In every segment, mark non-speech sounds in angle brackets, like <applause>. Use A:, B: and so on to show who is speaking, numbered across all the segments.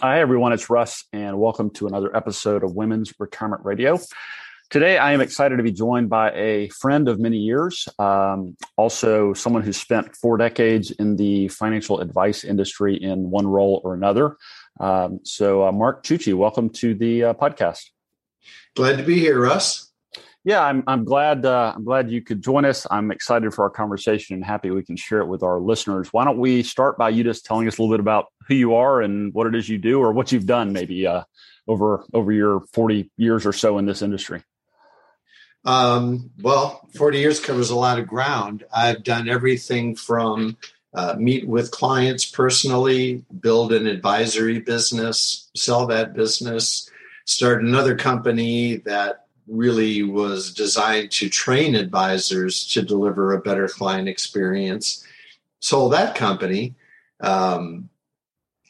A: Hi, everyone. It's Russ, and welcome to another episode of Women's Retirement Radio. Today, I am excited to be joined by a friend of many years, um, also someone who spent four decades in the financial advice industry in one role or another. Um, so, uh, Mark Chucci, welcome to the uh, podcast.
B: Glad to be here, Russ.
A: Yeah, I'm. I'm glad. Uh, I'm glad you could join us. I'm excited for our conversation and happy we can share it with our listeners. Why don't we start by you just telling us a little bit about who you are and what it is you do, or what you've done, maybe uh, over over your 40 years or so in this industry.
B: Um, well, 40 years covers a lot of ground. I've done everything from uh, meet with clients personally, build an advisory business, sell that business, start another company that really was designed to train advisors to deliver a better client experience. Sold that company, um,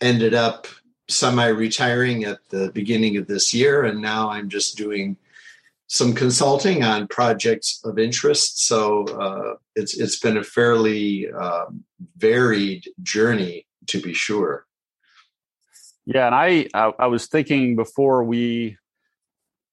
B: ended up semi retiring at the beginning of this year, and now I'm just doing some consulting on projects of interest. So uh, it's it's been a fairly um, varied journey, to be sure.
A: Yeah, and I, I I was thinking before we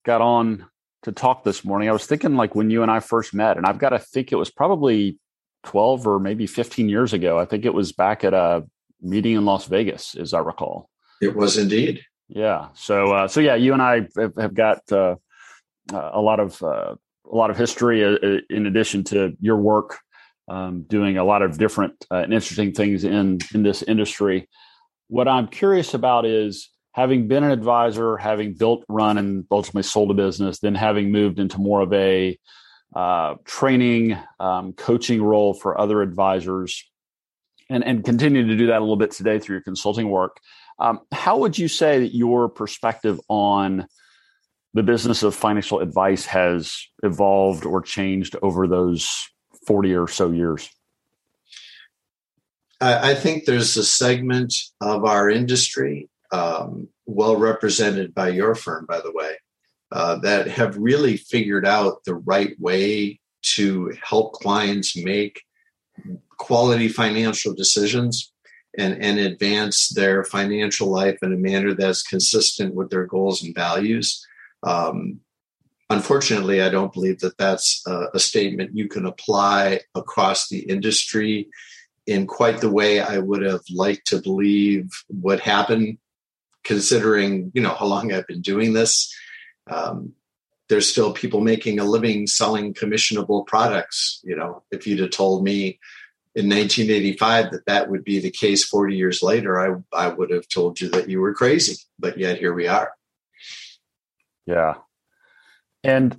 A: got on to talk this morning. I was thinking like when you and I first met, and I've got to think it was probably 12 or maybe 15 years ago. I think it was back at a meeting in Las Vegas, as I recall.
B: It was indeed.
A: Yeah. So, uh, so yeah, you and I have, got uh, a lot of uh, a lot of history uh, in addition to your work, um, doing a lot of different uh, and interesting things in in this industry. What I'm curious about is having been an advisor, having built, run, and ultimately sold a business, then having moved into more of a uh, training, um, coaching role for other advisors, and and continue to do that a little bit today through your consulting work. Um, how would you say that your perspective on the business of financial advice has evolved or changed over those 40 or so years?
B: I think there's a segment of our industry um, well represented by your firm, by the way, uh, that have really figured out the right way to help clients make quality financial decisions and, and advance their financial life in a manner that's consistent with their goals and values. Um, unfortunately, I don't believe that that's a, a statement you can apply across the industry in quite the way I would have liked to believe would happen considering you know how long I've been doing this. Um, there's still people making a living selling commissionable products. You know, if you'd have told me in 1985 that that would be the case 40 years later, I I would have told you that you were crazy. But yet here we are.
A: Yeah, and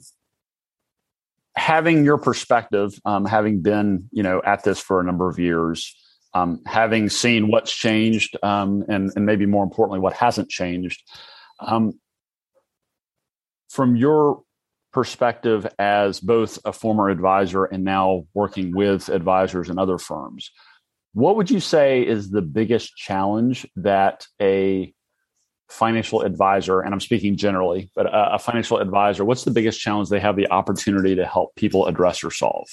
A: having your perspective, um, having been you know at this for a number of years, um, having seen what's changed um, and, and maybe more importantly what hasn't changed um, from your perspective as both a former advisor and now working with advisors and other firms what would you say is the biggest challenge that a financial advisor and i'm speaking generally but a, a financial advisor what's the biggest challenge they have the opportunity to help people address or solve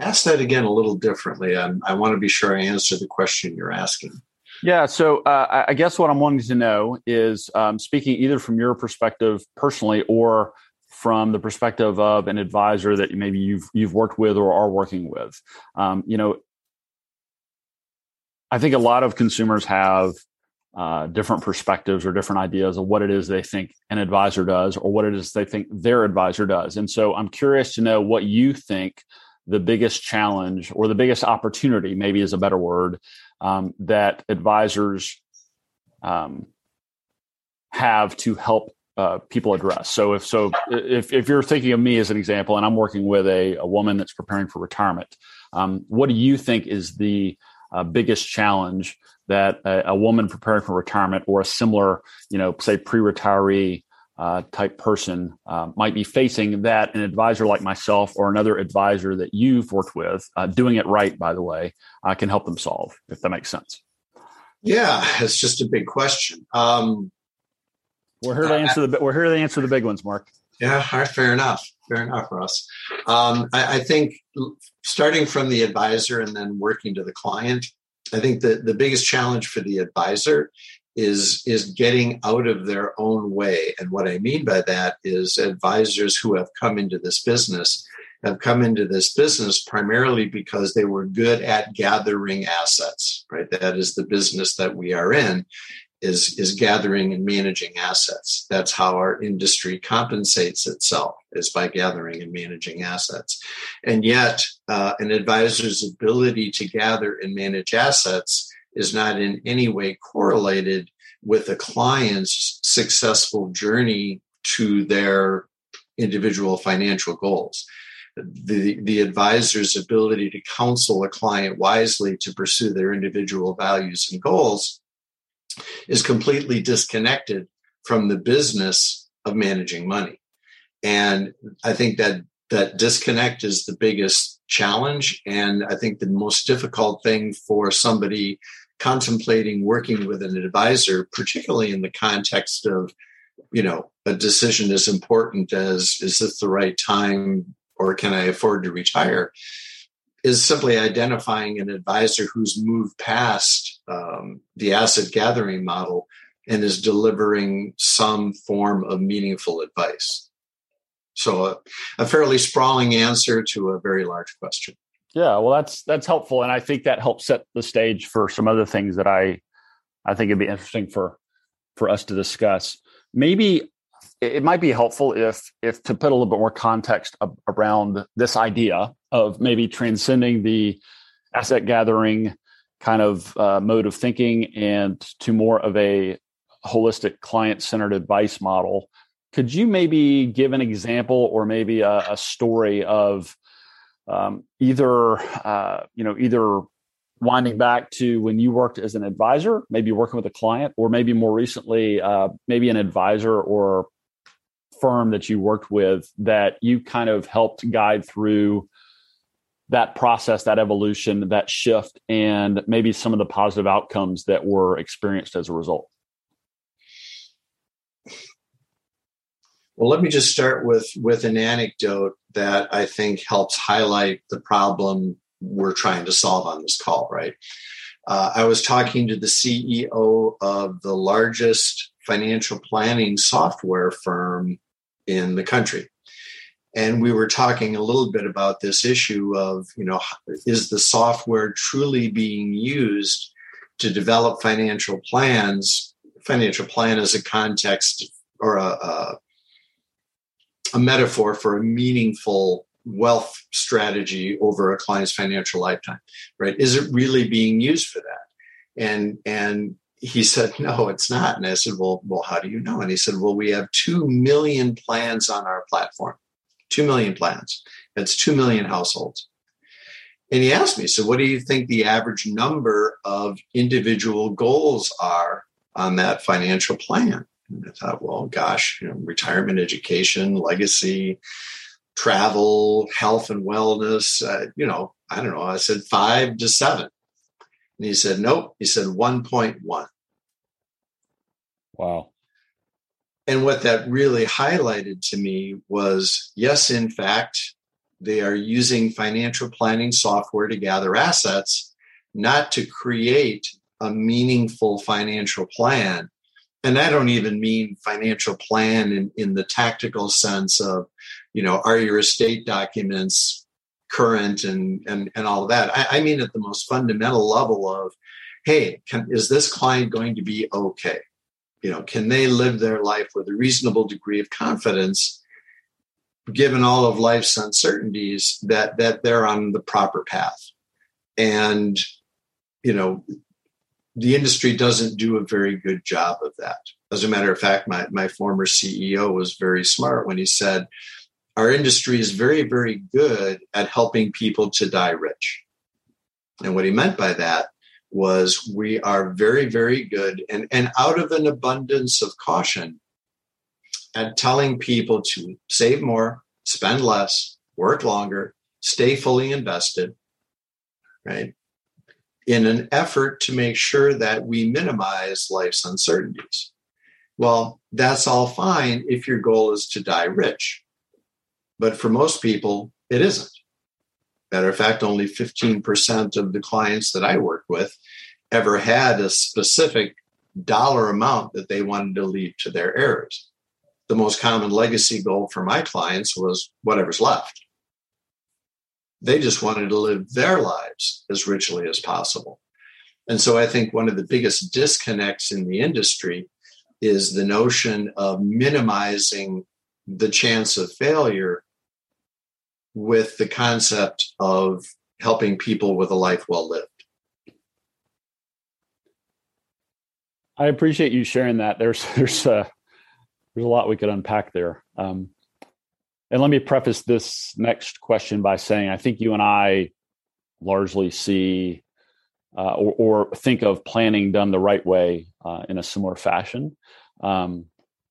B: Ask that again a little differently. I'm, i want to be sure I answer the question you're asking.
A: Yeah, so uh, I guess what I'm wanting to know is um, speaking either from your perspective personally or from the perspective of an advisor that maybe you've you've worked with or are working with. Um, you know, I think a lot of consumers have uh, different perspectives or different ideas of what it is they think an advisor does or what it is they think their advisor does. And so I'm curious to know what you think the biggest challenge or the biggest opportunity, maybe is a better word, um, that advisors um, have to help uh, people address. So if so, if if you're thinking of me as an example, and I'm working with a, a woman that's preparing for retirement, um, what do you think is the uh, biggest challenge that a, a, woman preparing for retirement or a similar, you know, say pre-retiree uh, type person uh, might be facing that an advisor like myself or another advisor that you've worked with, uh, doing it right, by the way, uh, can help them solve, if that makes sense.
B: Yeah, it's just a big question. Um,
A: we're here to answer the we're here to answer the big ones, Mark.
B: Yeah, fair enough. Fair enough, Russ. Um, I, I think starting from the advisor and then working to the client, I think that the biggest challenge for the advisor is is getting out of their own way. And what I mean by that is advisors who have come into this business have come into this business primarily because they were good at gathering assets, right? That is the business that we are in is, is gathering and managing assets. That's how our industry compensates itself is by gathering and managing assets. And yet, uh, an advisor's ability to gather and manage assets is not in any way correlated with a client's successful journey to their individual financial goals the, the advisor's ability to counsel a client wisely to pursue their individual values and goals is completely disconnected from the business of managing money. And I think that that disconnect is the biggest challenge. And I think the most difficult thing for somebody contemplating working with an advisor, particularly in the context of, you know, a decision as important as is this the right time or can I afford to retire? Is simply identifying an advisor who's moved past um, the asset gathering model and is delivering some form of meaningful advice. So, a, a fairly sprawling answer to a very large question.
A: Yeah, well, that's that's helpful, and I think that helps set the stage for some other things that I I think it'd be interesting for for us to discuss. Maybe it might be helpful if if to put a little bit more context around this idea of maybe transcending the asset gathering kind of uh, mode of thinking and to more of a holistic client centered advice model could you maybe give an example or maybe a, a story of um, either uh, you know either winding back to when you worked as an advisor maybe working with a client or maybe more recently uh, maybe an advisor or firm that you worked with that you kind of helped guide through that process, that evolution, that shift, and maybe some of the positive outcomes that were experienced as a result?
B: Well, let me just start with with an anecdote that I think helps highlight the problem we're trying to solve on this call. Right, uh, I was talking to the CEO of the largest financial planning software firm in the country. And we were talking a little bit about this issue of, you know, is the software truly being used to develop financial plans? Financial plan is a context or a, a, a metaphor for a meaningful wealth strategy over a client's financial lifetime, right? Is it really being used for that? And and he said, no, it's not. And I said, well, well, how do you know? And he said, well, we have 2 million plans on our platform, 2 million plans. That's 2 million households. And he asked me, so what do you think the average number of individual goals are on that financial plan? And I thought, well, gosh, you know, retirement, education, legacy, travel, health and wellness, uh, you know, I don't know. I said five to seven. And he said, nope. He said 1.1.
A: Wow.
B: And what that really highlighted to me was yes, in fact, they are using financial planning software to gather assets, not to create a meaningful financial plan. And I don't even mean financial plan in, in the tactical sense of, you know, are your estate documents current and and and all of that. I, I mean at the most fundamental level of, hey, can, is this client going to be okay? You know, can they live their life with a reasonable degree of confidence, given all of life's uncertainties, that that they're on the proper path? And you know, the industry doesn't do a very good job of that. As a matter of fact, my, my former CEO was very smart when he said, our industry is very, very good at helping people to die rich. And what he meant by that was we are very, very good and, and out of an abundance of caution at telling people to save more, spend less, work longer, stay fully invested, right? In an effort to make sure that we minimize life's uncertainties. Well, that's all fine if your goal is to die rich. But for most people, it isn't. Matter of fact, only 15% of the clients that I work with ever had a specific dollar amount that they wanted to leave to their heirs. The most common legacy goal for my clients was whatever's left. They just wanted to live their lives as richly as possible. And so I think one of the biggest disconnects in the industry is the notion of minimizing the chance of failure with the concept of helping people with a life well lived.
A: I appreciate you sharing that. There's <laughs> there's a there's a lot we could unpack there. Um, and let me preface this next question by saying I think you and I largely see uh, or, or, think of planning done the right way uh, in a similar fashion. Um,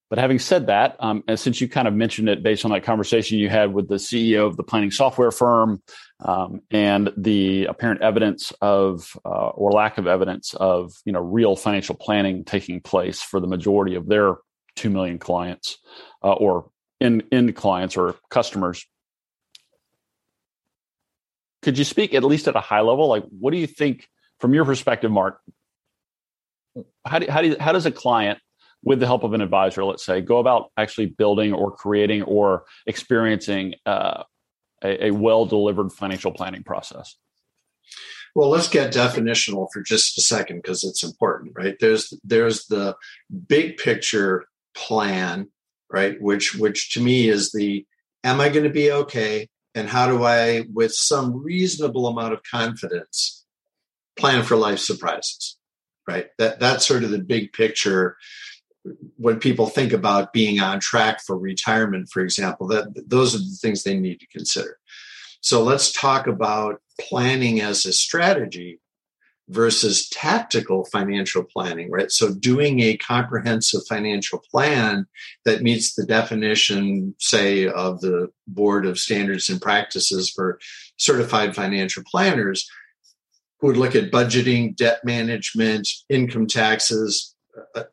A: but having said that, um, and since you kind of mentioned it based on that conversation you had with the CEO of the planning software firm um, and the apparent evidence of uh, or lack of evidence of you know real financial planning taking place for the majority of their two million clients uh, or in end clients or customers. Could you speak at least at a high level? Like, what do you think from your perspective, Mark? How do, how do you, how does a client with the help of an advisor, let's say, go about actually building or creating or experiencing uh, a, a well delivered financial planning process?
B: Well, let's get definitional for just a second because it's important, right? There's there's the big picture plan, right? Which which to me is the am I going to be okay? And how do I, with some reasonable amount of confidence, plan for life surprises? Right. That that's sort of the big picture when people think about being on track for retirement, for example, that those are the things they need to consider. So let's talk about planning as a strategy versus tactical financial planning, right? So doing a comprehensive financial plan that meets the definition, say, of the Board of Standards and Practices for certified financial planners would look at budgeting, debt management, income taxes,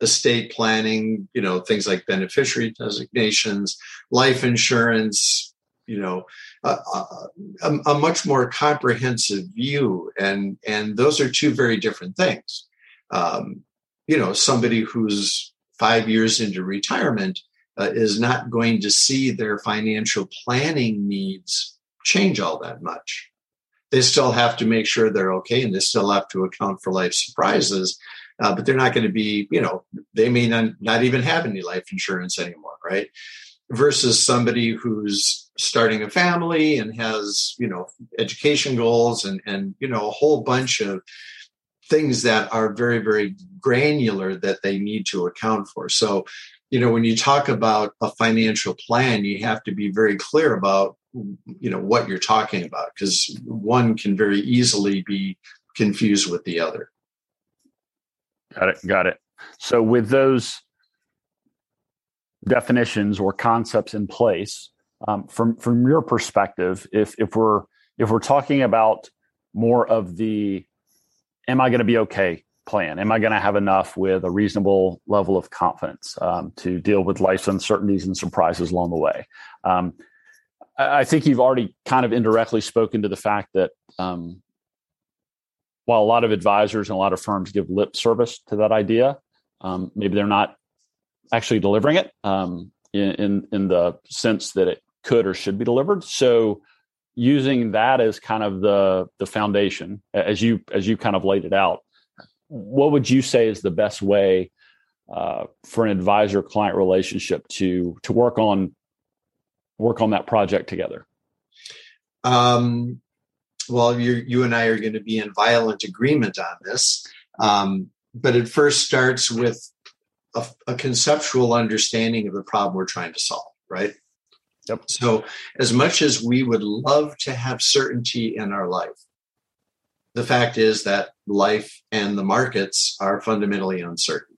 B: estate planning, you know, things like beneficiary designations, life insurance, you know, a, a, a, much more comprehensive view, and and those are two very different things. Um, you know, somebody who's five years into retirement uh, is not going to see their financial planning needs change all that much. They still have to make sure they're okay, and they still have to account for life surprises uh, but they're not going to be, you know, they may not, not even have any life insurance anymore, right? Versus somebody who's starting a family and has, you know, education goals and, and, you know, a whole bunch of things that are very, very granular that they need to account for. So, you know, when you talk about a financial plan, you have to be very clear about, you know, what you're talking about because one can very easily be confused with the other.
A: Got it. Got it. So with those definitions or concepts in place, um, from from your perspective, if if we're if we're talking about more of the am I going to be okay plan? Am I going to have enough with a reasonable level of confidence um, to deal with life's uncertainties and surprises along the way? Um, I, I, think you've already kind of indirectly spoken to the fact that um, while a lot of advisors and a lot of firms give lip service to that idea, um, maybe they're not actually delivering it um, in, in, the sense that it could or should be delivered. So using that as kind of the the foundation, as you as you kind of laid it out, what would you say is the best way uh, for an advisor client relationship to to work on work on that project together?
B: Um, well, you and I are going to be in violent agreement on this. Um, but it first starts with a, a, conceptual understanding of the problem we're trying to solve, right? Yep. So, as much as we would love to have certainty in our life, the fact is that life and the markets are fundamentally uncertain.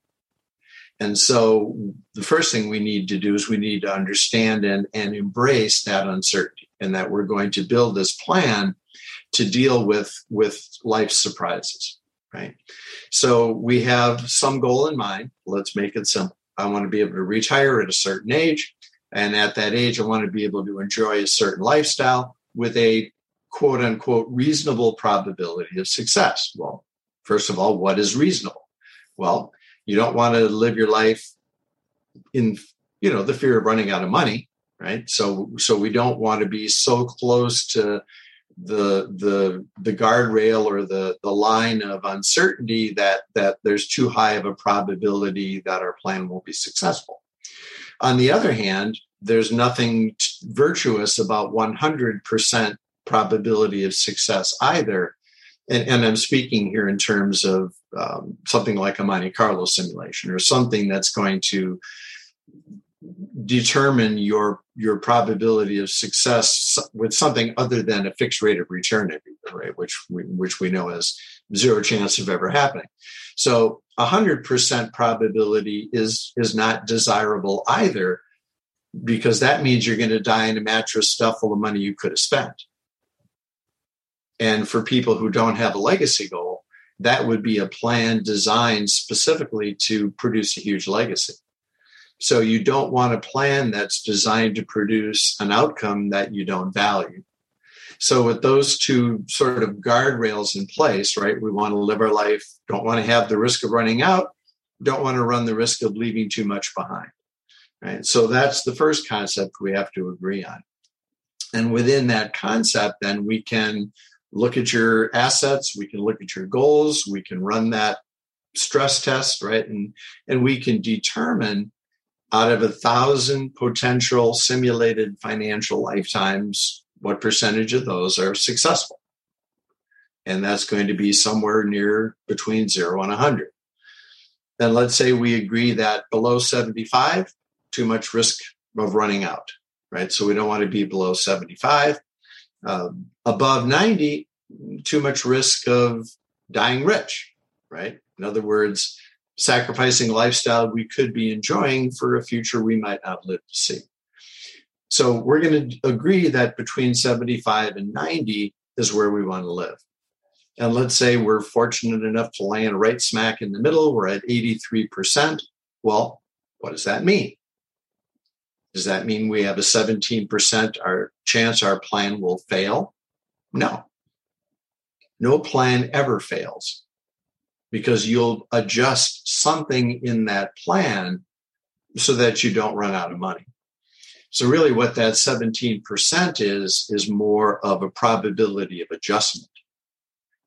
B: And so, the first thing we need to do is we need to understand and, and embrace that uncertainty, and that we're going to build this plan to deal with with life's surprises right so we have some goal in mind let's make it simple i want to be able to retire at a certain age and at that age i want to be able to enjoy a certain lifestyle with a quote unquote reasonable probability of success. Well, first of all, what is reasonable? Well, you don't want to live your life in you know the fear of running out of money, right? So so we don't want to be so close to the the the guardrail or the the line of uncertainty that that there's too high of a probability that our plan won't be successful. On the other hand, there's nothing virtuous about 100% probability of success either. And, and I'm speaking here in terms of um, something like a Monte Carlo simulation or something that's going to determine your your probability of success with something other than a fixed rate of return every year, right? Which we, which we know is zero chance of ever happening. So a hundred percent probability is is not desirable either, because that means you're going to die in a mattress stuffed full of money you could have spent. And for people who don't have a legacy goal, that would be a plan designed specifically to produce a huge legacy. So you don't want a plan that's designed to produce an outcome that you don't value. So with those two sort of guardrails in place, right? We want to live our life, don't want to have the risk of running out, don't want to run the risk of leaving too much behind. Right. So that's the first concept we have to agree on. And within that concept, then we can look at your assets, we can look at your goals, we can run that stress test, right? And and we can determine out of a thousand potential simulated financial lifetimes, what percentage of those are successful? And that's going to be somewhere near between zero and 100. Then let's say we agree that below 75, too much risk of running out, right? So we don't want to be below 75. Uh, above 90, too much risk of dying rich, right? In other words, sacrificing lifestyle we could be enjoying for a future we might not live to see. So we're going to agree that between 75 and 90 is where we want to live. And let's say we're fortunate enough to land right smack in the middle, we're at 83%. Well, what does that mean? Does that mean we have a 17% our chance our plan will fail? No. No plan ever fails because you'll adjust something in that plan so that you don't run out of money. So really what that 17% is is more of a probability of adjustment.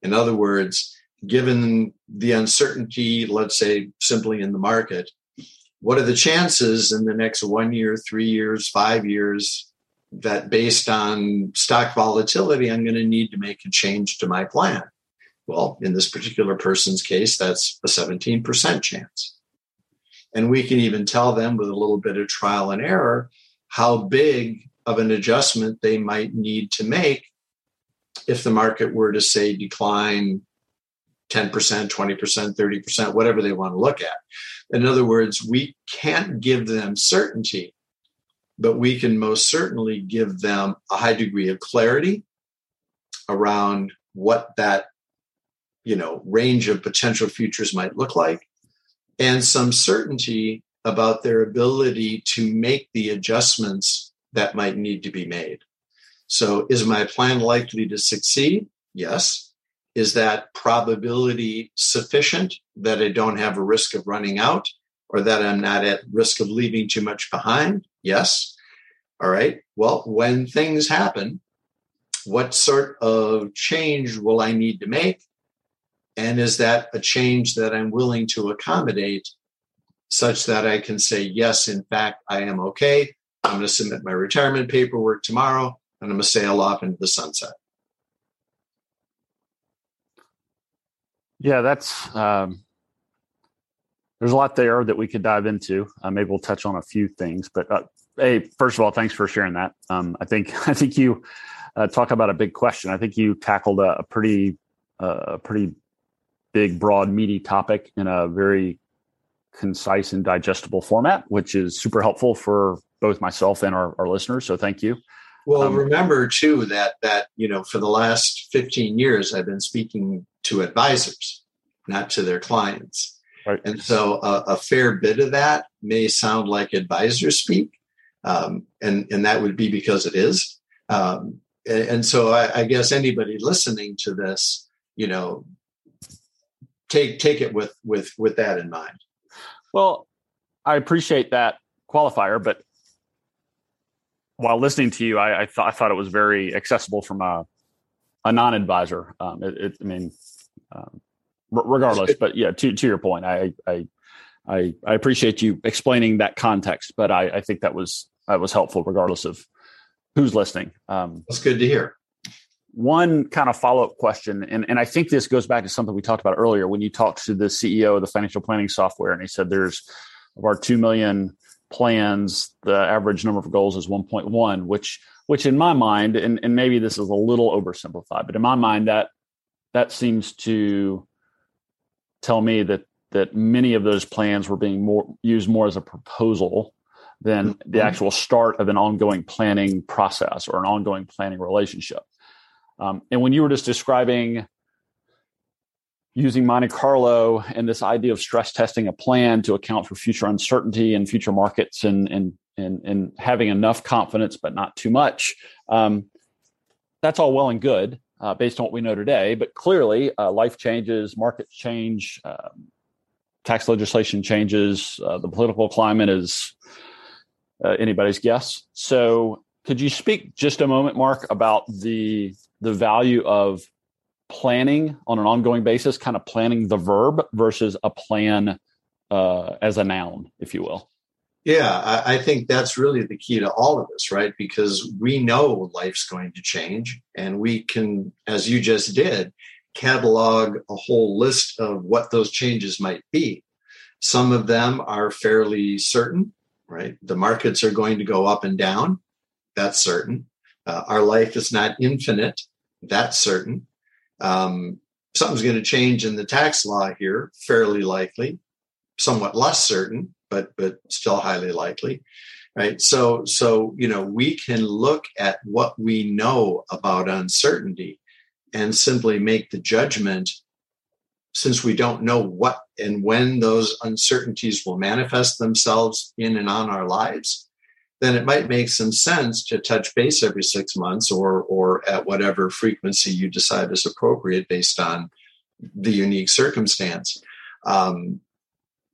B: In other words, given the uncertainty, let's say simply in the market, what are the chances in the next 1 year, 3 years, 5 years that based on stock volatility I'm going to need to make a change to my plan? Well, in this particular person's case, that's a 17% chance. And we can even tell them with a little bit of trial and error how big of an adjustment they might need to make if the market were to say decline 10%, 20%, 30%, whatever they want to look at. In other words, we can't give them certainty, but we can most certainly give them a high degree of clarity around what that you know range of potential futures might look like and some certainty about their ability to make the adjustments that might need to be made. So is my plan likely to succeed? Yes. Is that probability sufficient that i don't have a risk of running out or that i'm not at risk of leaving too much behind? Yes. All right. Well when things happen what sort of change will i need to make and is that a change that I'm willing to accommodate such that I can say, yes, in fact, I am okay. I'm going to submit my retirement paperwork tomorrow and I'm going to sail off into the sunset.
A: Yeah, that's um, there's a lot there that we could dive into. Uh, maybe we'll touch on a few things, but uh, hey, first of all, thanks for sharing that. Um, I think <laughs> I think you uh, talk about a big question. I think you tackled a, a pretty uh, a pretty big, broad, meaty topic in a very concise and digestible format, which is super helpful for both myself and our, our listeners. So thank you.
B: Well, um, remember too that that you know for the last 15 years I've been speaking to advisors, not to their clients. Right. And so a, a, fair bit of that may sound like advisor speak, um, and and that would be because it is. Um, and, and so I, I guess anybody listening to this, you know, take take it with with with that in mind.
A: Well, I appreciate that qualifier, but while listening to you, I, I thought I thought it was very accessible from a a non-advisor. Um, it, it, I mean, um, regardless, but yeah, to to your point, I I I, I appreciate you explaining that context, but I, I think that was that was helpful regardless of who's listening.
B: Um, That's good to hear.
A: One kind of follow up question, and, and I think this goes back to something we talked about earlier when you talked to the CEO of the financial planning software, and he said there's of our two million plans, the average number of goals is 1.1, which which in my mind, and, and maybe this is a little oversimplified, but in my mind that that seems to tell me that that many of those plans were being more used more as a proposal than the mm-hmm. actual start of an ongoing planning process or an ongoing planning relationship. Um, and when you were just describing using Monte Carlo and this idea of stress testing a plan to account for future uncertainty and future markets and and and, and having enough confidence but not too much, um, that's all well and good uh, based on what we know today. But clearly, uh, life changes, markets change, um, tax legislation changes, uh, the political climate is uh, anybody's guess. So, could you speak just a moment, Mark, about the the value of planning on an ongoing basis, kind of planning the verb versus a plan uh, as a noun, if you will?
B: Yeah, I, think that's really the key to all of this, right? Because we know life's going to change, and we can, as you just did, catalog a whole list of what those changes might be. Some of them are fairly certain, right? The markets are going to go up and down. That's certain. Uh, our life is not infinite. That's certain. Um, something's going to change in the tax law here, fairly likely, somewhat less certain, but but still highly likely, right? So so you know we can look at what we know about uncertainty and simply make the judgment since we don't know what and when those uncertainties will manifest themselves in and on our lives then it might make some sense to touch base every six months or or at whatever frequency you decide is appropriate based on the unique circumstance um,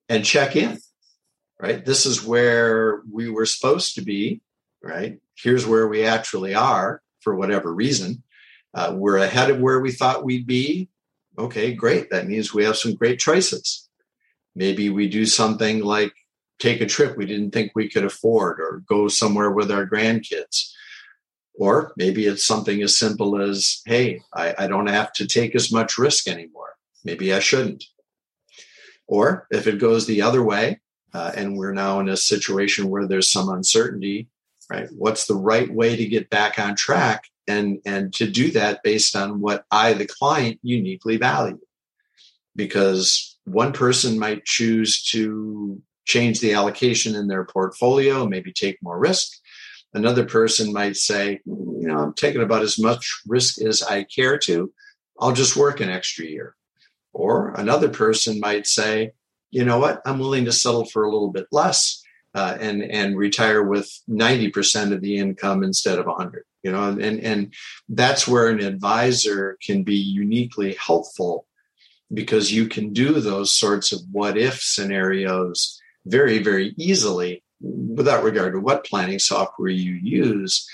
B: and check in right this is where we were supposed to be right here's where we actually are for whatever reason uh, we're ahead of where we thought we'd be. Okay, great. That means we have some great choices. Maybe we do something like take a trip we didn't think we could afford or go somewhere with our grandkids. Or maybe it's something as simple as, hey, I, I don't have to take as much risk anymore. Maybe I shouldn't. Or if it goes the other way, uh, and we're now in a situation where there's some uncertainty, right? What's the right way to get back on track? and and to do that based on what I, the client, uniquely value. Because one person might choose to change the allocation in their portfolio, maybe take more risk. Another person might say, you know, I'm taking about as much risk as I care to. I'll just work an extra year. Or another person might say, you know what, I'm willing to settle for a little bit less uh, and and retire with 90% of the income instead of 100 you know and and that's where an advisor can be uniquely helpful because you can do those sorts of what if scenarios very very easily without regard to what planning software you use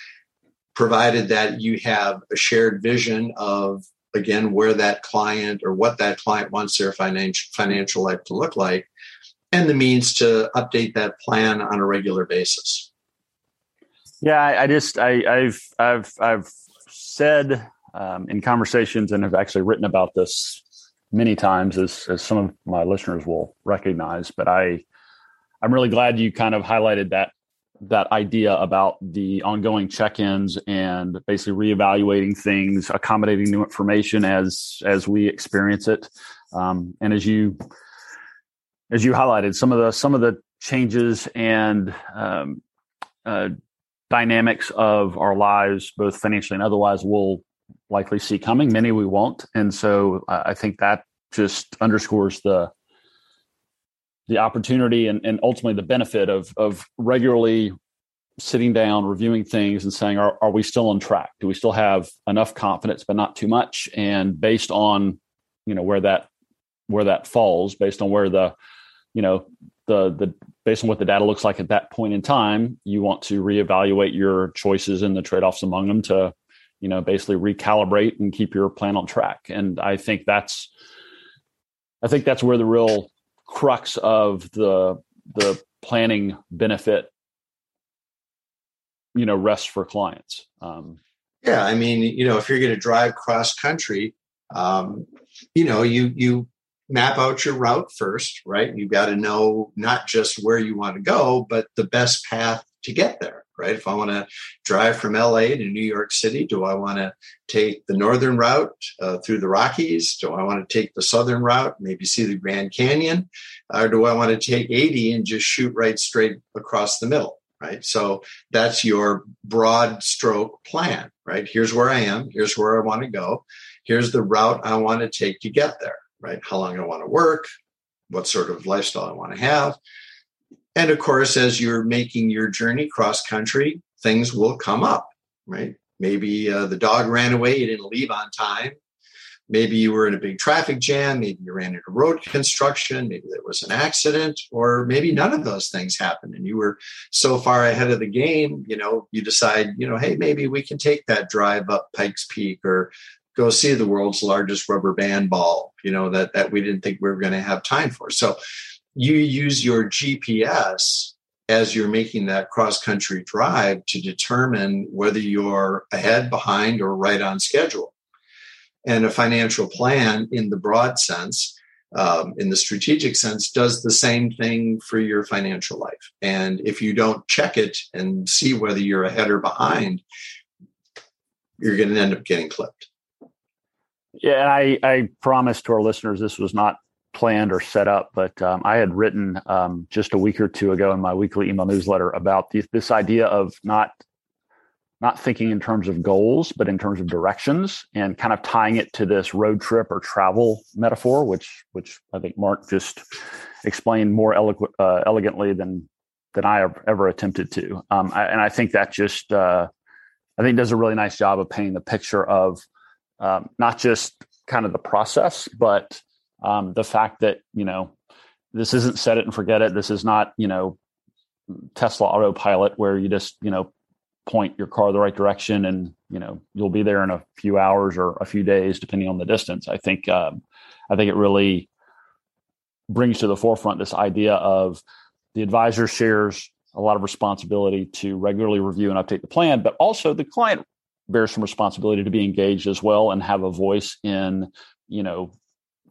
B: provided that you have a shared vision of again where that client or what that client wants their financial financial life to look like and the means to update that plan on a regular basis.
A: Yeah, I, I just I, have I've I've said um, in conversations and have actually written about this many times, as as some of my listeners will recognize. But I I'm really glad you kind of highlighted that that idea about the ongoing check-ins and basically reevaluating things, accommodating new information as as we experience it, um, and as you as you highlighted, some of the some of the changes and um, uh, dynamics of our lives, both financially and otherwise, we'll likely see coming. Many we won't, and so uh, I think that just underscores the the opportunity and, and ultimately the benefit of of regularly sitting down, reviewing things, and saying, are, are we still on track? Do we still have enough confidence, but not too much? And based on, you know, where that where that falls, based on where the, you know, the the based on what the data looks like at that point in time, you want to reevaluate your choices and the trade offs among them to, you know, basically recalibrate and keep your plan on track. And I think that's, I think that's where the real crux of the the planning benefit you know rests for clients. Um,
B: yeah i mean you know if you're going to drive cross country um, you know you you map out your route first right? You've got to know not just where you want to go but the best path to get there right if i want to drive from la to new york city do i want to take the northern route uh, through the rockies do i want to take the southern route maybe see the grand canyon or do i want to take 80 and just shoot right straight across the middle right? So that's your broad stroke plan, right? Here's where I am. Here's where I want to go. Here's the route I want to take to get there, right? How long I want to work, what sort of lifestyle I want to have. And of course, as you're making your journey cross country, things will come up, right? Maybe uh, the dog ran away, you didn't leave on time. Maybe you were in a big traffic jam. Maybe you ran into road construction. Maybe there was an accident, or maybe none of those things happened. And you were so far ahead of the game, you know, you decide, you know, hey, maybe we can take that drive up Pikes Peak or go see the world's largest rubber band ball, you know, that, that we didn't think we were going to have time for. So you use your GPS as you're making that cross country drive to determine whether you're ahead, behind, or right on schedule. And a financial plan in the broad sense um, in the strategic sense does the same thing for your financial life. And if you don't check it and see whether you're ahead or behind you're going to end up getting clipped.
A: Yeah I, I promised to our listeners this was not planned or set up but um, i had written um, just a week or two ago in my weekly email newsletter about this idea of not not thinking in terms of goals, but in terms of directions and kind of tying it to this road trip or travel metaphor, which which I think Mark just explained more eloquent, uh, elegantly than than I have ever attempted to. Um, I, and I think that just uh, I think does a really nice job of painting the picture of um, not just kind of the process, but um, the fact that you know this isn't set it and forget it. This is not you know Tesla autopilot where you just you know point your car the right direction and you know you'll be there in a few hours or a few days depending on the distance i think um, i think it really brings to the forefront this idea of the advisor shares a lot of responsibility to regularly review and update the plan but also the client bears some responsibility to be engaged as well and have a voice in you know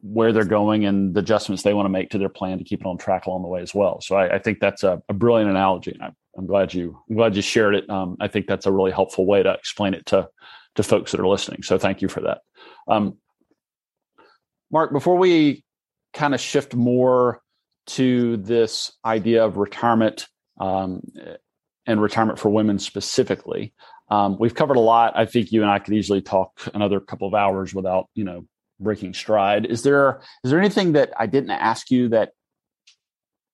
A: where they're going and the adjustments they want to make to their plan to keep it on track along the way as well so i, I think that's a, a brilliant analogy and I, I'm glad you I'm glad you shared it. Um, I think that's a really helpful way to explain it to to folks that are listening. So thank you for that. Um, Mark, before we kind of shift more to this idea of retirement um, and retirement for women specifically, um, we've covered a lot. I think you and I could easily talk another couple of hours without you know breaking stride. Is there is there anything that I didn't ask you that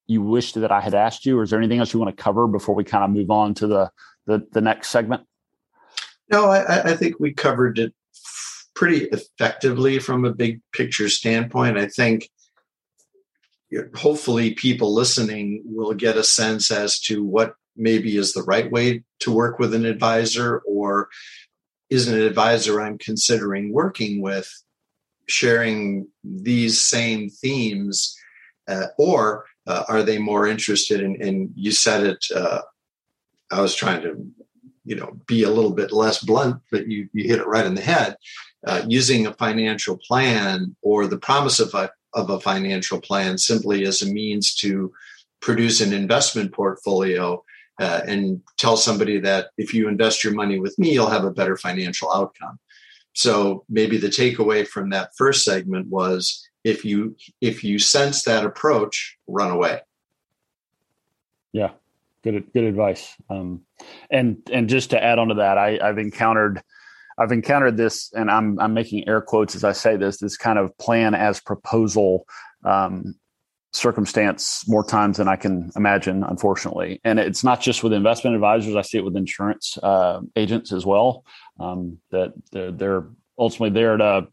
A: you wished that I had asked you, or is there anything else you want to cover before we kind of move on to the the, the next segment?
B: No, I, I think we covered it pretty effectively from a big picture standpoint. I think hopefully people listening will get a sense as to what maybe is the right way to work with an advisor or is an advisor I'm considering working with sharing these same themes uh, or uh, are they more interested in you said it uh, i was trying to you know be a little bit less blunt but you, you hit it right in the head. Uh, using a financial plan or the promise of a, of a financial plan simply as a means to produce an investment portfolio uh, and tell somebody that if you invest your money with me you'll have a better financial outcome so maybe the takeaway from that first segment was if you if you sense that approach run away
A: yeah good good advice um, and and just to add on to that I, i've encountered i've encountered this and i'm i'm making air quotes as i say this this kind of plan as proposal um, circumstance more times than I can imagine, unfortunately. And it's not just with investment advisors; I see it with insurance uh, agents as well. Um, that they're, they're ultimately there to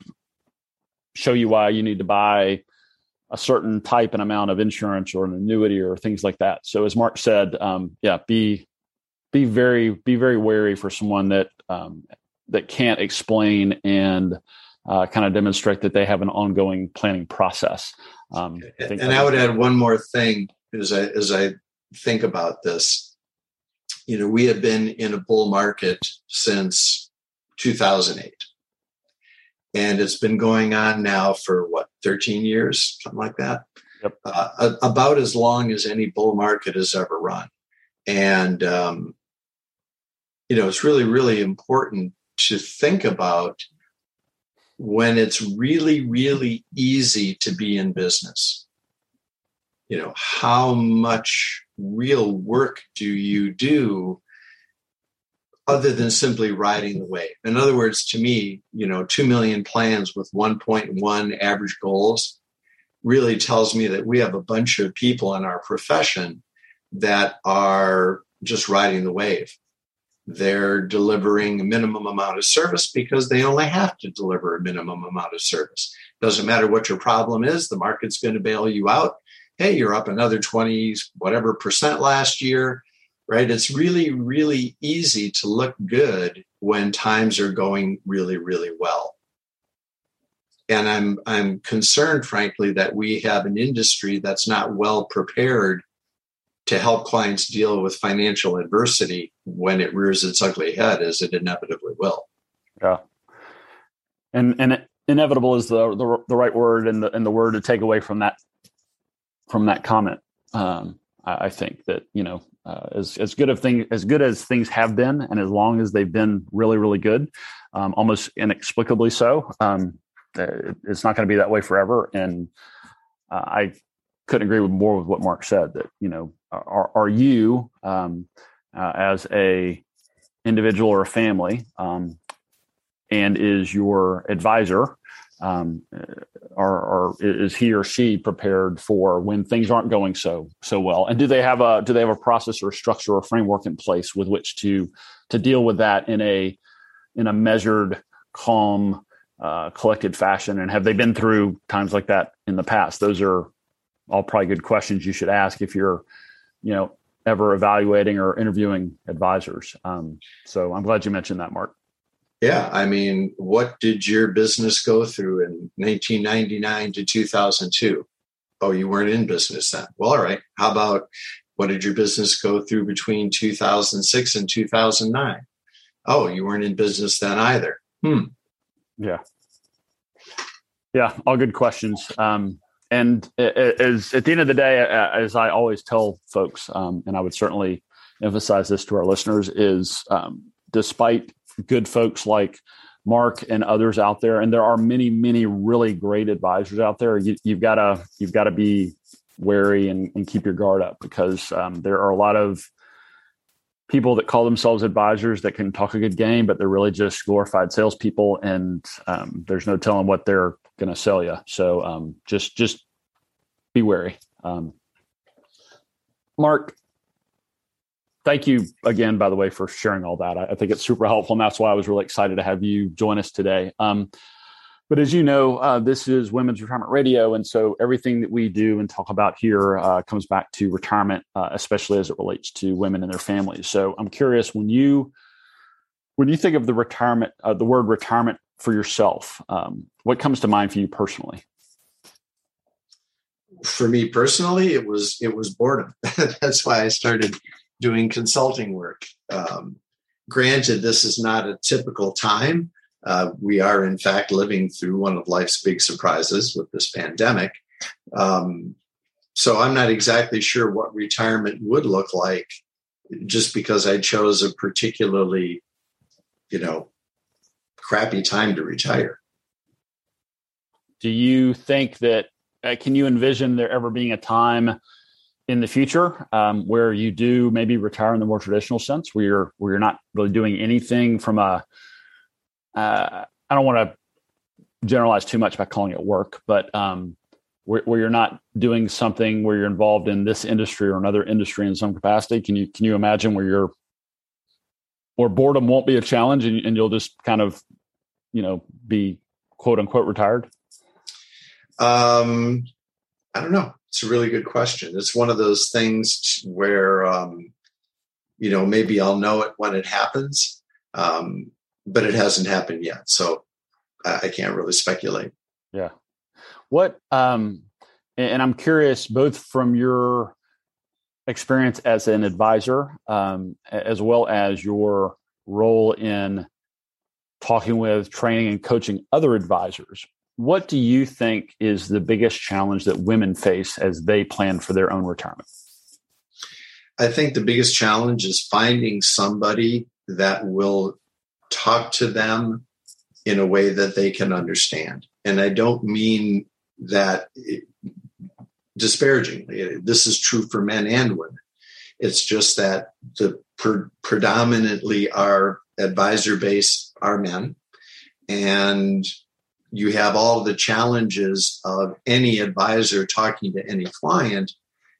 A: show you why you need to buy a certain type and amount of insurance or an annuity or things like that. So, as Mark said, um, yeah, be be very be very wary for someone that um, that can't explain and uh, kind of demonstrate that they have an ongoing planning process.
B: Um, I and I would add one more thing as I as I think about this. You know, we have been in a bull market since 2008, and it's been going on now for what 13 years, something like that. Yep. Uh, about as long as any bull market has ever run, and um, you know, it's really really important to think about when it's really, really easy to be in business. You know, how much real work do you do other than simply riding the wave? In other words, to me, you know, 2 million plans with 1.1 average goals really tells me that we have a bunch of people in our profession that are just riding the wave they're delivering a minimum amount of service because they only have to deliver a minimum amount of service. Doesn't matter what your problem is, the market's going to bail you out. Hey, you're up another 20s, whatever percent last year, right? It's really, really easy to look good when times are going really, really well. And I'm I'm concerned, frankly, that we have an industry that's not well prepared to help clients deal with financial adversity when it rears its ugly head, as it inevitably will.
A: Yeah, and and inevitable is the, the the, right word and the and the word to take away from that from that comment. Um, I, I, think that you know uh, as as good of thing as good as things have been, and as long as they've been really really good, um, almost inexplicably so. Um, it's not going to be that way forever, and uh, I couldn't agree with more with what Mark said. That you know are, are you um, uh, as a individual or a family um, and is your advisor um, are, are, is he or she prepared for when things aren't going so so well and do they have a do they have a process or structure or framework in place with which to to deal with that in a in a measured calm uh, collected fashion and have they been through times like that in the past those are all probably good questions you should ask if you're you know ever evaluating or interviewing advisors. Um, so I'm glad you mentioned that, Mark.
B: Yeah, I mean, what did your business go through in 1999 to 2002? Oh, you weren't in business then. Well, all right. How about what did your business go through between 2006 and 2009? Oh, you weren't in business then either. Hmm.
A: Yeah. Yeah, all good questions. Um, and as at the end of the day, as I always tell folks, um, and I would certainly emphasize this to our listeners, is um, despite good folks like Mark and others out there, and there are many, many really great advisors out there. You, have got to you've got to be wary and, and, keep your guard up because um, there are a lot of people that call themselves advisors that can talk a good game, but they're really just glorified salespeople, and um, there's no telling what they're going to sell you. So um, just just be wary. Um, Mark, thank you again, by the way, for sharing all that. I, I, think it's super helpful, and that's why I was really excited to have you join us today. Um, but as you know, uh, this is Women's Retirement Radio, and so everything that we do and talk about here uh, comes back to retirement, uh, especially as it relates to women and their families. So I'm curious when you when you think of the retirement, uh, the word retirement for yourself, um, what comes to mind for you personally?
B: For me personally, it was it was boredom. <laughs> That's why I started doing consulting work. Um, granted, this is not a typical time. Uh, we are, in fact, living through one of life's big surprises with this pandemic. Um, so I'm not exactly sure what retirement would look like just because I chose a particularly, you know, crappy time to retire.
A: Do you think that, uh, can you envision there ever being a time in the future um, where you do maybe retire in the more traditional sense, where you're, where you're not really doing anything from a, uh, I don't want to generalize too much by calling it work, but um, where, where, you're not doing something where you're involved in this industry or another industry in some capacity? Can you can you imagine where you're or boredom won't be a challenge and, and you'll just kind of you know be quote unquote retired?
B: Um, I don't know. It's a really good question. It's one of those things where um, you know maybe I'll know it when it happens, um, but it hasn't happened yet, so I, I can't really speculate.
A: Yeah. What um, and I'm curious both from your experience as an advisor um, as well as your role in talking with training and coaching other advisors what do you think is the biggest challenge that women face as they plan for their own retirement
B: i think the biggest challenge is finding somebody that will talk to them in a way that they can understand and i don't mean that disparagingly. This is true for men and women. It's just that the pre- predominantly our advisor base are men, and you have all the challenges of any advisor talking to any client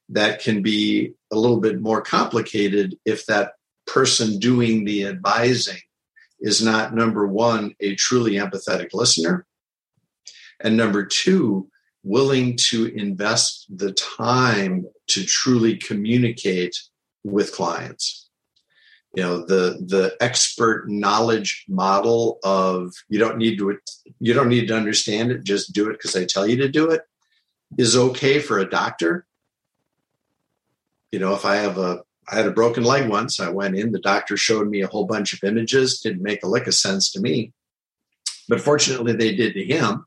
B: that can be a little bit more complicated if that person doing the advising is not number one a truly empathetic listener and number two willing to invest the time to truly communicate with clients you know the the expert knowledge model of you don't need to you don't need to understand it just do it because i tell you to do it is okay for a doctor. You know if i have a i had a broken leg once i went in the doctor showed me a whole bunch of images didn't make a lick of sense to me. But fortunately they did to him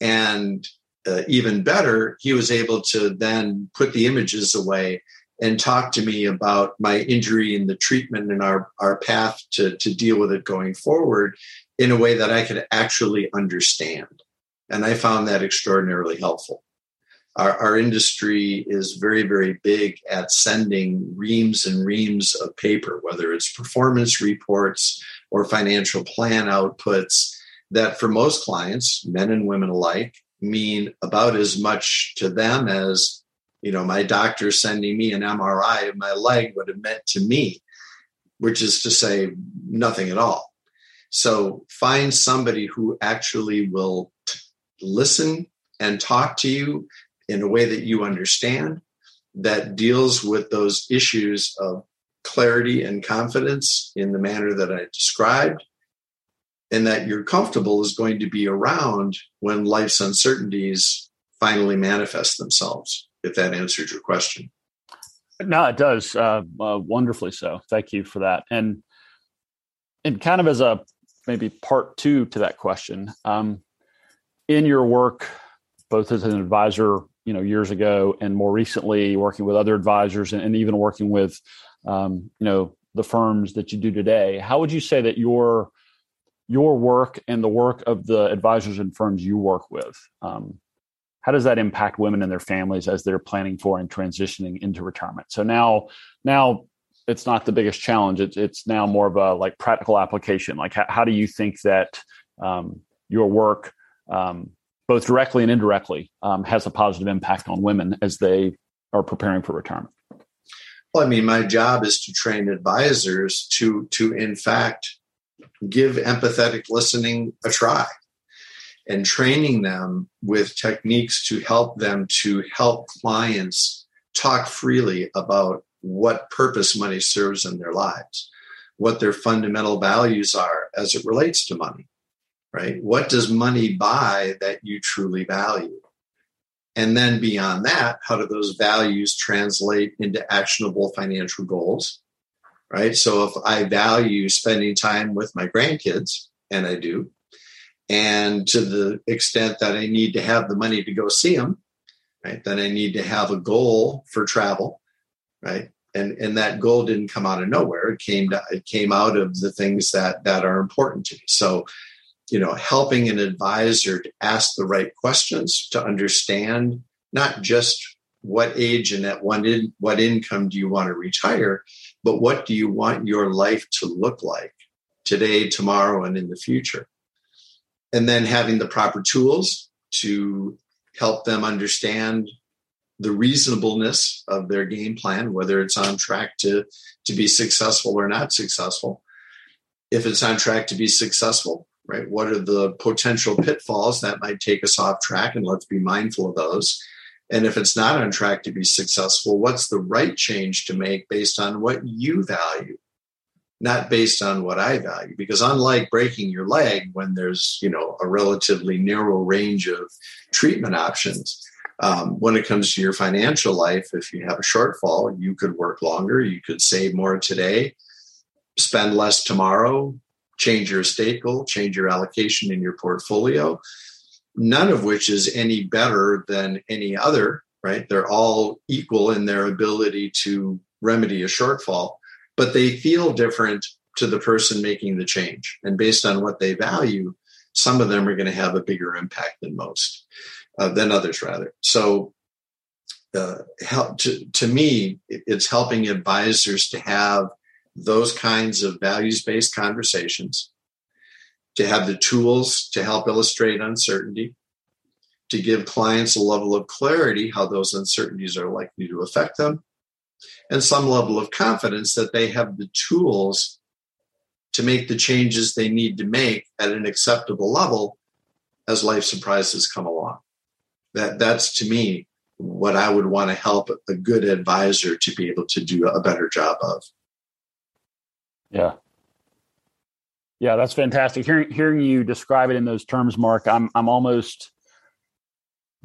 B: and uh, even better, he was able to then put the images away and talk to me about my injury and the treatment and our, our path to, to deal with it going forward in a way that I could actually understand. And I found that extraordinarily helpful. Our, our industry is very, very big at sending reams and reams of paper, whether it's performance reports or financial plan outputs, that for most clients, men and women alike, mean about as much to them as you know my doctor sending me an mri of my leg would have meant to me which is to say nothing at all. So find somebody who actually will t- listen and talk to you in a way that you understand that deals with those issues of clarity and confidence in the manner that I described and that you're comfortable is going to be around when life's uncertainties finally manifest themselves, if that answered your question.
A: No, it does. Uh, uh, wonderfully so. Thank you for that. And and kind of as a maybe part two to that question, um, in your work, both as an advisor, you know, years ago, and more recently working with other advisors, and, and even working with, um, you know, the firms that you do today, how would you say that your your work and the work of the advisors and firms you work with um, how does that impact women and their families as they're planning for and transitioning into retirement? So now now it's not the biggest challenge. It's, it's now more of a like practical application. Like how, how do you think that um, your work um, both directly and indirectly um, has a positive impact on women as they are preparing for retirement?
B: Well i mean my job is to train advisors to to in fact give empathetic listening a try and training them with techniques to help them to help clients talk freely about what purpose money serves in their lives, what their fundamental values are as it relates to money, right? What does money buy that you truly value? And then beyond that, how do those values translate into actionable financial goals? right? So if I value spending time with my grandkids, and I do, and to the extent that I need to have the money to go see them, right? Then I need to have a goal for travel, right? And and that goal didn't come out of nowhere. It came to, it came out of the things that that are important to me. So, you know, helping an advisor to ask the right questions to understand not just what age and at what in, what income do you want to retire, but what do you want your life to look like today, tomorrow, and in the future? And then having the proper tools to help them understand the reasonableness of their game plan, whether it's on track to, to be successful or not successful. If it's on track to be successful, right? What are the potential pitfalls that might take us off track? And let's be mindful of those. And if it's not on track to be successful, what's the right change to make based on what you value? Not based on what I value, because unlike breaking your leg when there's you know a relatively narrow range of treatment options, um, when it comes to your financial life, if you have a shortfall, you could work longer, you could save more today, spend less tomorrow, change your estate goal, change your allocation in your portfolio, none of which is any better than any other, right? They're all equal in their ability to remedy a shortfall, but they feel different to the person making the change. And based on what they value, some of them are going to have a bigger impact than most, uh, than others, rather. So, uh, help, to, to me, it's helping advisors to have those kinds of values based conversations, to have the tools to help illustrate uncertainty, to give clients a level of clarity how those uncertainties are likely to affect them, and some level of confidence that they have the tools to make the changes they need to make at an acceptable level as life surprises come along. That that's to me what I would want to help a good advisor to be able to do a better job of.
A: Yeah. Yeah, that's fantastic. Hearing hearing you describe it in those terms, Mark, I'm I'm almost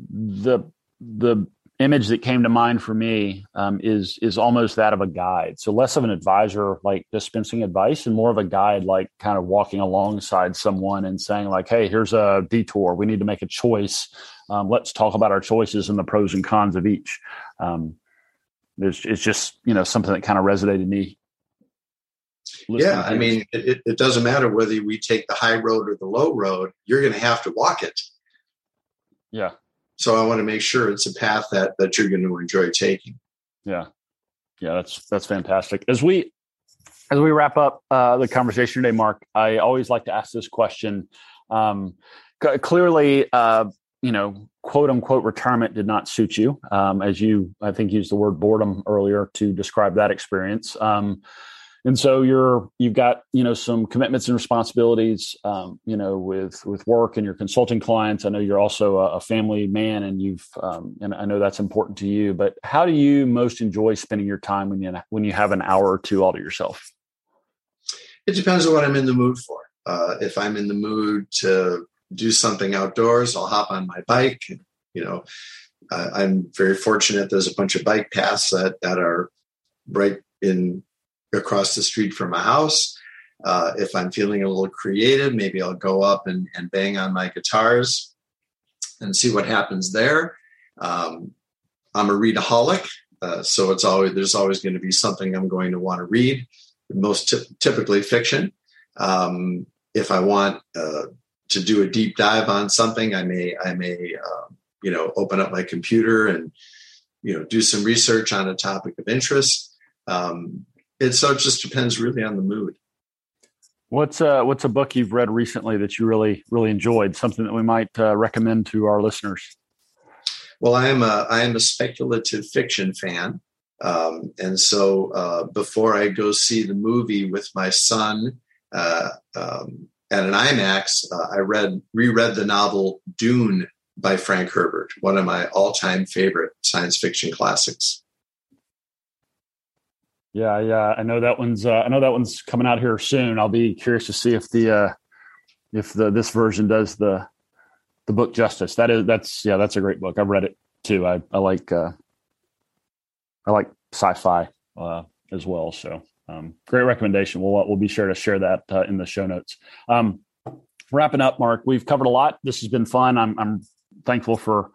A: the the image that came to mind for me um, is is almost that of a guide. So less of an advisor, like dispensing advice, and more of a guide, like kind of walking alongside someone and saying, like, "Hey, here's a detour. We need to make a choice. Um, let's talk about our choices and the pros and cons of each." Um, it's, it's just you know something that kind of resonated me
B: yeah, I mean, it, it doesn't matter whether we take the high road or the low road, you're going to have to walk it.
A: Yeah.
B: So I want to make sure it's a path that that you're going to enjoy taking.
A: Yeah. Yeah, that's that's fantastic. As we as we wrap up uh, the conversation today, Mark, I always like to ask this question. Um, c- clearly, uh, you know, quote unquote retirement did not suit you, um, as you I think used the word boredom earlier to describe that experience. Um, and so you're you've got you know some commitments and responsibilities um, you know with with work and your consulting clients. I know you're also a, a family man and you've um, and i know that's important to you but how do you most enjoy spending your time when you when you have an hour or two all to yourself?
B: It depends on what i'm in the mood for. Uh, if i'm in the mood to do something outdoors i'll hop on my bike and, you know i'm very fortunate there's a bunch of bike paths that that are right in across the street from a house. Uh, if I'm feeling a little creative, maybe I'll go up and, and bang on my guitars and see what happens there. Um, I'm a readaholic, uh, so it's always there's always going to be something I'm going to want to read. Most t- typically fiction. Um, if I want uh, to do a deep dive on something, I may I may um, you know open up my computer and you know do some research on a topic of interest. Um, it so it just depends really on the mood.
A: What's uh what's a book you've read recently that you really really enjoyed? Something that we might uh, recommend to our listeners.
B: Well, I am a I am a speculative fiction fan, um, and so uh, before I go see the movie with my son uh, um, at an IMAX, uh, I read reread the novel Dune by Frank Herbert, one of my all time favorite science fiction classics.
A: Yeah, yeah, I know that one's. Uh, I know that one's coming out here soon. I'll be curious to see if the uh, if the this version does the the book justice. That is that's yeah, that's a great book. I've read it too. I I like uh, I like sci-fi uh, as well. So um, great recommendation. We'll we'll be sure to share that uh, in the show notes. Um, wrapping up, Mark, we've covered a lot. This has been fun. I'm I'm thankful for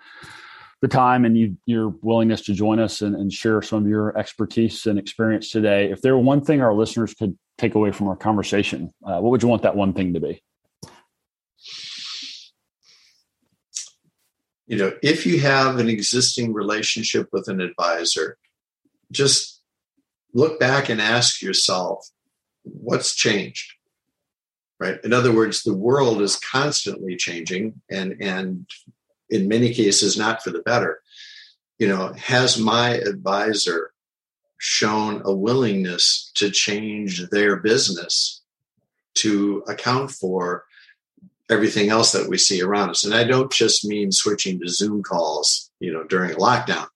A: the time and you, your willingness to join us and, and, share some of your expertise and experience today. If there were one thing our listeners could take away from our conversation, uh, what would you want that one thing to be?
B: You know, if you have an existing relationship with an advisor, just look back and ask yourself, what's changed? Right. In other words, the world is constantly changing and, and in many cases, not for the better. You know, has my advisor shown a willingness to change their business to account for everything else that we see around us? And I don't just mean switching to Zoom calls, you know, during lockdown.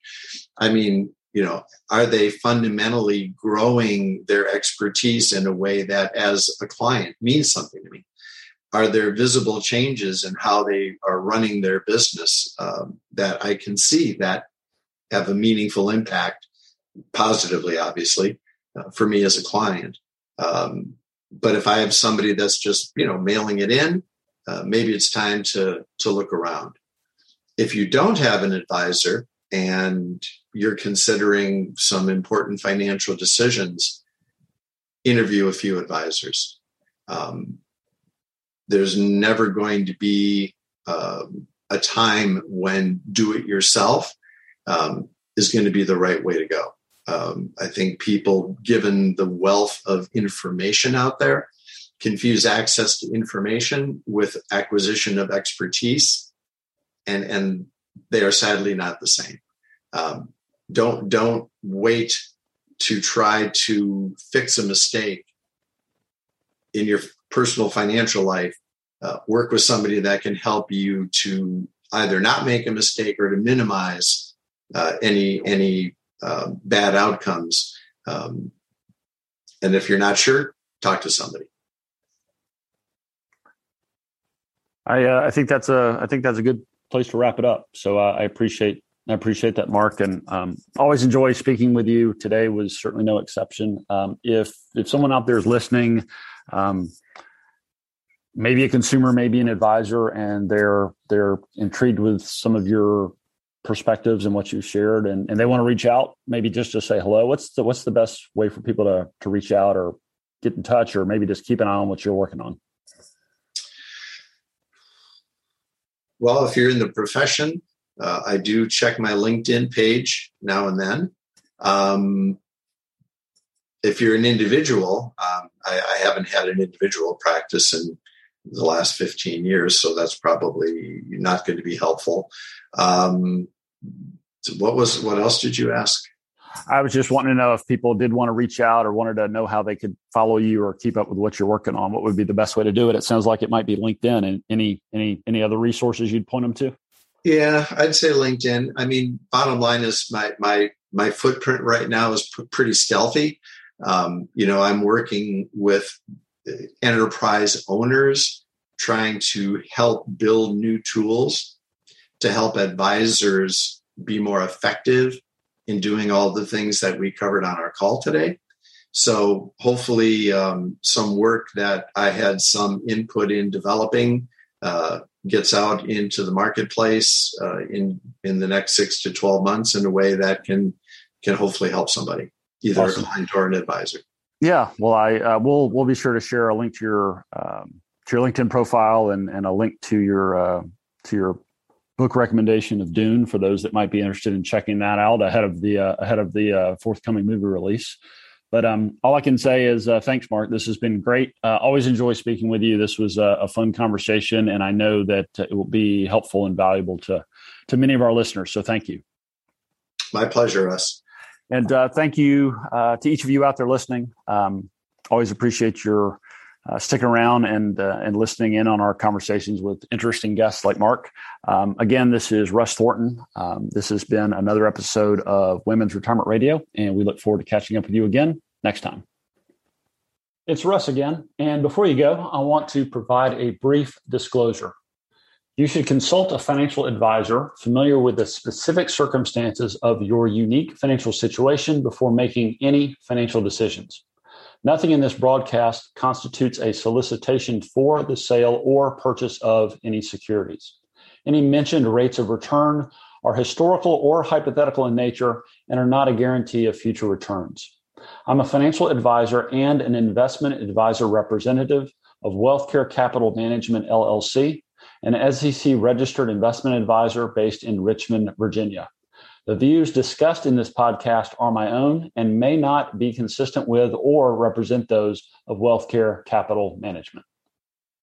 B: I mean, you know, are they fundamentally growing their expertise in a way that as a client means something to me? Are there visible changes in how they are running their business um, that I can see that have a meaningful impact positively, obviously, uh, for me as a client. Um, but if I have somebody that's just you know mailing it in, uh, maybe it's time to to look around. If you don't have an advisor and you're considering some important financial decisions, interview a few advisors. Um, there's never going to be um, a time when do it yourself um, is going to be the right way to go. Um, I think people, given the wealth of information out there, confuse access to information with acquisition of expertise, and and they are sadly not the same. Um, don't don't wait to try to fix a mistake in your personal financial life, uh, work with somebody that can help you to either not make a mistake or to minimize uh, any any uh, bad outcomes. Um, and if you're not sure, talk to somebody.
A: I uh, I think that's a I think that's a good place to wrap it up. So uh, I appreciate I appreciate that, Mark, and um, always enjoy speaking with you. Today was certainly no exception. Um, if if someone out there is listening, um, maybe a consumer, maybe an advisor, and they're they're intrigued with some of your perspectives and what you've shared, and, and they want to reach out, maybe just to say hello. What's the what's the best way for people to to reach out or get in touch, or maybe just keep an eye on what you're working on?
B: Well, if you're in the profession, uh, I do check my LinkedIn page now and then. Um, if you're an individual, um, I, I, haven't had an individual practice in the last 15 years, so that's probably not going to be helpful. Um, what was what else did you ask?
A: I was just wanting to know if people did want to reach out or wanted to know how they could follow you or keep up with what you're working on. What would be the best way to do it? It sounds like it might be LinkedIn. And any any any other resources you'd point them to?
B: Yeah, I'd say LinkedIn. I mean, bottom line is my my my footprint right now is p- pretty stealthy. Um, you know, I'm working with enterprise owners trying to help build new tools to help advisors be more effective in doing all the things that we covered on our call today. So hopefully, um, some work that I had some input in developing uh, gets out into the marketplace uh, in in the next six to twelve months in a way that can can hopefully help somebody, either awesome. a client or an advisor.
A: Yeah, well, I uh, we'll we'll be sure to share a link to your um, to your LinkedIn profile and and a link to your uh, to your book recommendation of Dune for those that might be interested in checking that out ahead of the uh, ahead of the uh, forthcoming movie release. But um, all I can say is uh, thanks, Mark. This has been great. Uh, always enjoy speaking with you. This was a, a, fun conversation, and I know that it will be helpful and valuable to to many of our listeners. So thank you.
B: My pleasure, Russ.
A: And uh, thank you uh, to each of you out there listening. Um, always appreciate your uh, sticking around and uh, and listening in on our conversations with interesting guests like Mark. Um, again, this is Russ Thornton. Um, this has been another episode of Women's Retirement Radio, and we look forward to catching up with you again next time. It's Russ again, and before you go, I want to provide a brief disclosure. You should consult a financial advisor familiar with the specific circumstances of your unique financial situation before making any financial decisions. Nothing in this broadcast constitutes a solicitation for the sale or purchase of any securities. Any mentioned rates of return are historical or hypothetical in nature and are not a guarantee of future returns. I'm a financial advisor and an investment advisor representative of WealthCare Capital Management LLC, an SEC registered investment advisor based in Richmond, Virginia. The views discussed in this podcast are my own and may not be consistent with or represent those of WealthCare Capital Management.